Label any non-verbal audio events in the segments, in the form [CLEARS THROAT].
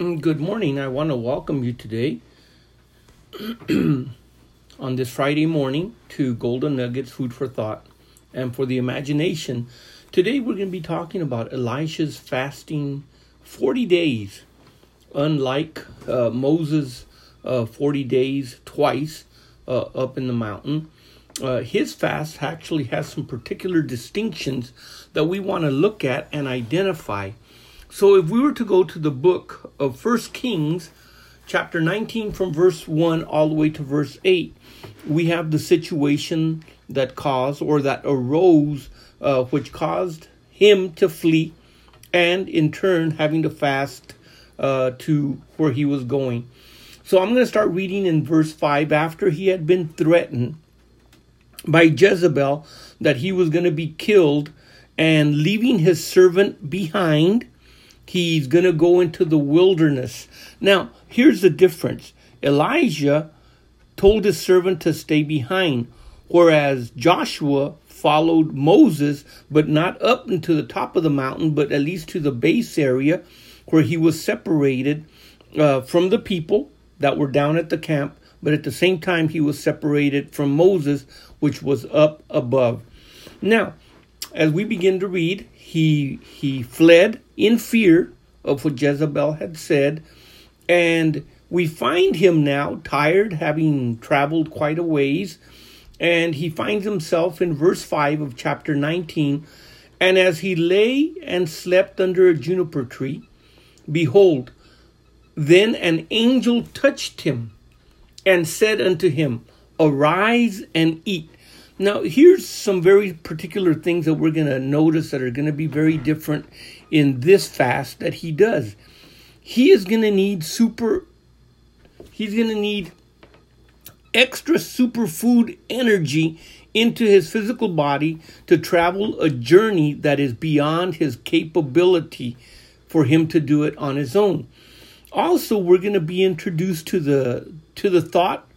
Mm, Good morning. I want to welcome you today [CLEARS THROAT] on this Friday morning to Golden Nuggets Food for Thought and for the Imagination. Today we're going to be talking about Elijah's fasting 40 days. Unlike uh, Moses' uh, 40 days twice uh, up in the mountain, uh, his fast actually has some particular distinctions that we want to look at and identify. So if we were to go to the book of First Kings, chapter 19 from verse 1 all the way to verse 8, we have the situation that caused or that arose uh, which caused him to flee and in turn having to fast uh, to where he was going. So I'm going to start reading in verse 5 after he had been threatened by Jezebel that he was going to be killed and leaving his servant behind he's going to go into the wilderness. Now, here's the difference Elijah told his servant to stay behind, whereas Joshua followed Moses, but not up into the top of the mountain, but at least to the base area where he was separated uh, from the people that were down at the camp. But at the same time, he was separated from Moses, which was up above. Now, as we begin to read, he he fled in fear of what Jezebel had said, and we find him now tired, having traveled quite a ways, and he finds himself in verse 5 of chapter 19. And as he lay and slept under a juniper tree, behold, then an angel touched him and said unto him, Arise and eat. Now, here's some very particular things that we're going to notice that are going to be very different in this fast that he does. He is going to need super, he's going to need extra superfood energy into his physical body to travel a journey that is beyond his capability for him to do it on his own. Also, we're going to be introduced to the to the thought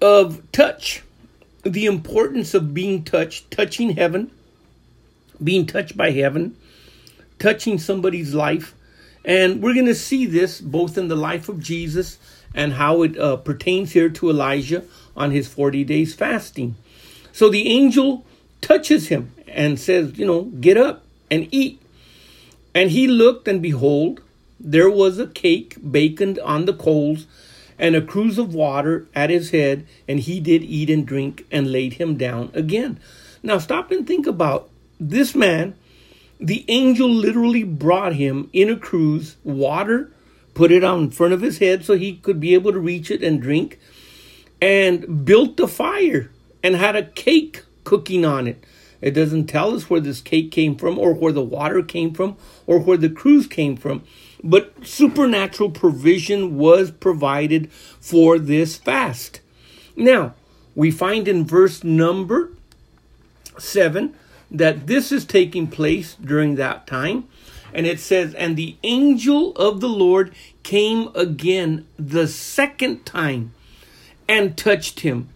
of touch the importance of being touched, touching heaven, being touched by heaven, touching somebody's life. And we're going to see this both in the life of Jesus and how it uh, pertains here to Elijah on his 40 days fasting. So the angel touches him and says, You know, get up and eat. And he looked, and behold, there was a cake baconed on the coals and a cruse of water at his head, and he did eat and drink and laid him down again. Now, stop and think about this man. The angel literally brought him in a cruse water, put it on front of his head so he could be able to reach it and drink, and built the fire and had a cake cooking on it. It doesn't tell us where this cake came from, or where the water came from, or where the cruse came from but supernatural provision was provided for this fast. Now, we find in verse number 7 that this is taking place during that time. And it says, And the angel of the Lord came again the second time and touched him.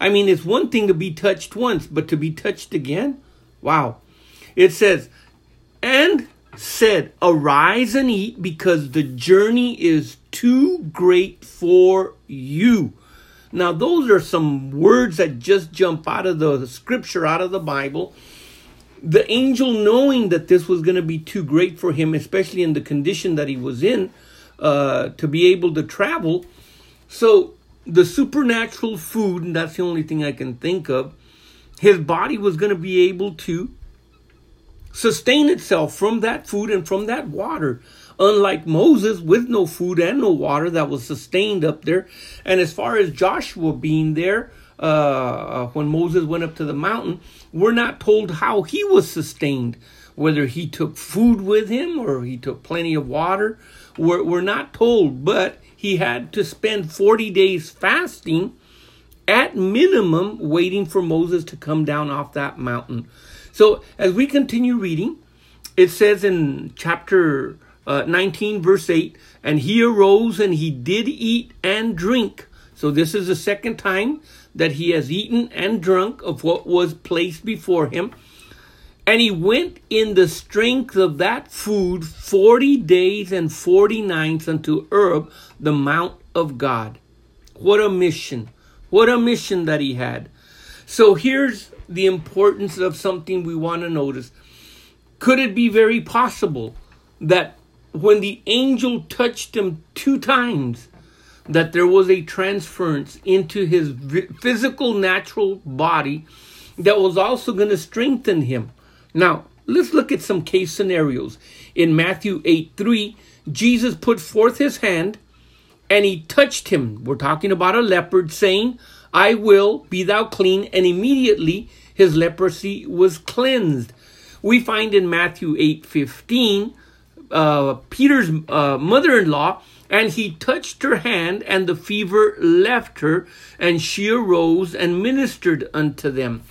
I mean, it's one thing to be touched once, but to be touched again? Wow. It says, And said, Arise and eat, because the journey is too great for you. Now, those are some words that just jump out of the scripture, out of the Bible. The angel, knowing that this was going to be too great for him, especially in the condition that he was in, uh, to be able to travel. So, the supernatural food, and that's the only thing I can think of, his body was going to be able to sustain itself from that food and from that water. Unlike Moses, with no food and no water, that was sustained up there. And as far as Joshua being there, uh, when Moses went up to the mountain, we're not told how he was sustained, whether he took food with him or he took plenty of water. We're, we're not told, but he had to spend 40 days fasting at minimum, waiting for Moses to come down off that mountain. So as we continue reading, it says in chapter uh, 19, verse 8, and he arose and he did eat and drink. So this is the second time that he has eaten and drunk of what was placed before him. And he went in the strength of that food 40 days and 40 nights unto Horeb, the mount of God. What a mission. What a mission that he had. So here's the importance of something we want to notice. Could it be very possible that when the angel touched him two times, that there was a transference into his physical natural body that was also going to strengthen him? Now, let's look at some case scenarios. In Matthew 8 3, Jesus put forth his hand and he touched him. We're talking about a leopard saying, I will be thou clean. And immediately his leprosy was cleansed. We find in Matthew 8 15, uh, Peter's uh, mother in law, and he touched her hand, and the fever left her, and she arose and ministered unto them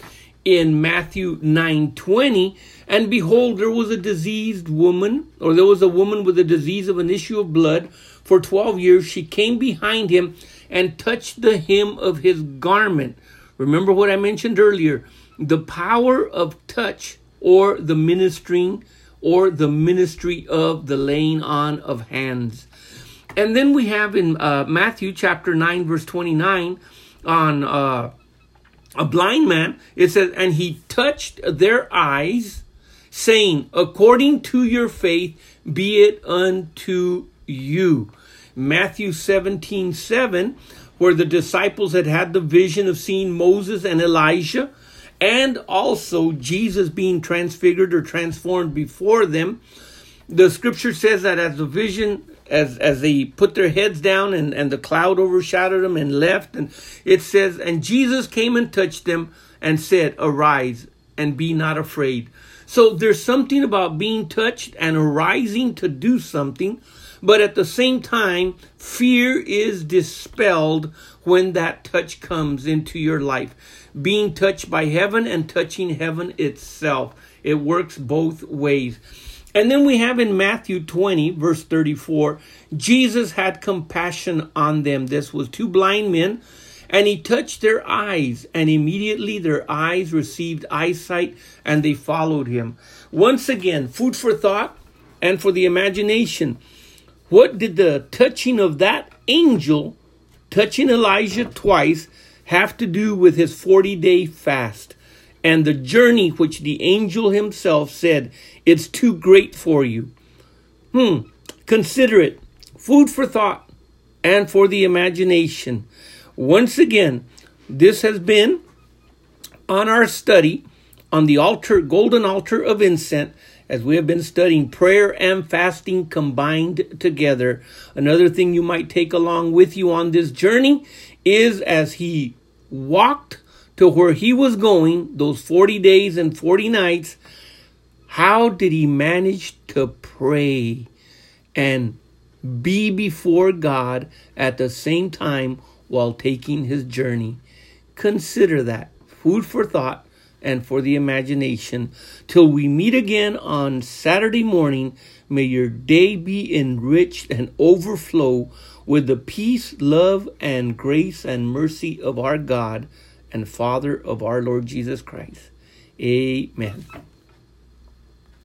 in Matthew 9:20, and behold there was a diseased woman, or there was a woman with a disease of an issue of blood for 12 years. She came behind him and touched the hem of his garment. Remember what I mentioned earlier, the power of touch or the ministering or the ministry of the laying on of hands. And then we have in uh, Matthew chapter 9 verse 29 on uh, a blind man, it says, and he touched their eyes, saying, according to your faith, be it unto you. Matthew 17, 7, where the disciples had had the vision of seeing Moses and Elijah, and also Jesus being transfigured or transformed before them. The scripture says that as the vision as as they put their heads down and, and the cloud overshadowed them and left and it says and jesus came and touched them and said arise and be not afraid so there's something about being touched and arising to do something but at the same time fear is dispelled when that touch comes into your life being touched by heaven and touching heaven itself it works both ways and then we have in Matthew 20, verse 34, Jesus had compassion on them. This was two blind men, and he touched their eyes, and immediately their eyes received eyesight, and they followed him. Once again, food for thought and for the imagination. What did the touching of that angel, touching Elijah twice, have to do with his 40 day fast? and the journey which the angel himself said, It's too great for you. Hmm, consider it food for thought and for the imagination. Once again, this has been on our study on the altar, golden altar of incense, as we have been studying prayer and fasting combined together. Another thing you might take along with you on this journey is as he walked to where he was going, those 40 days and 40 nights, how did he manage to pray and be before God at the same time while taking his journey? Consider that food for thought and for the imagination. Till we meet again on Saturday morning, may your day be enriched and overflow with the peace, love, and grace and mercy of our God and Father of our Lord Jesus Christ. Amen.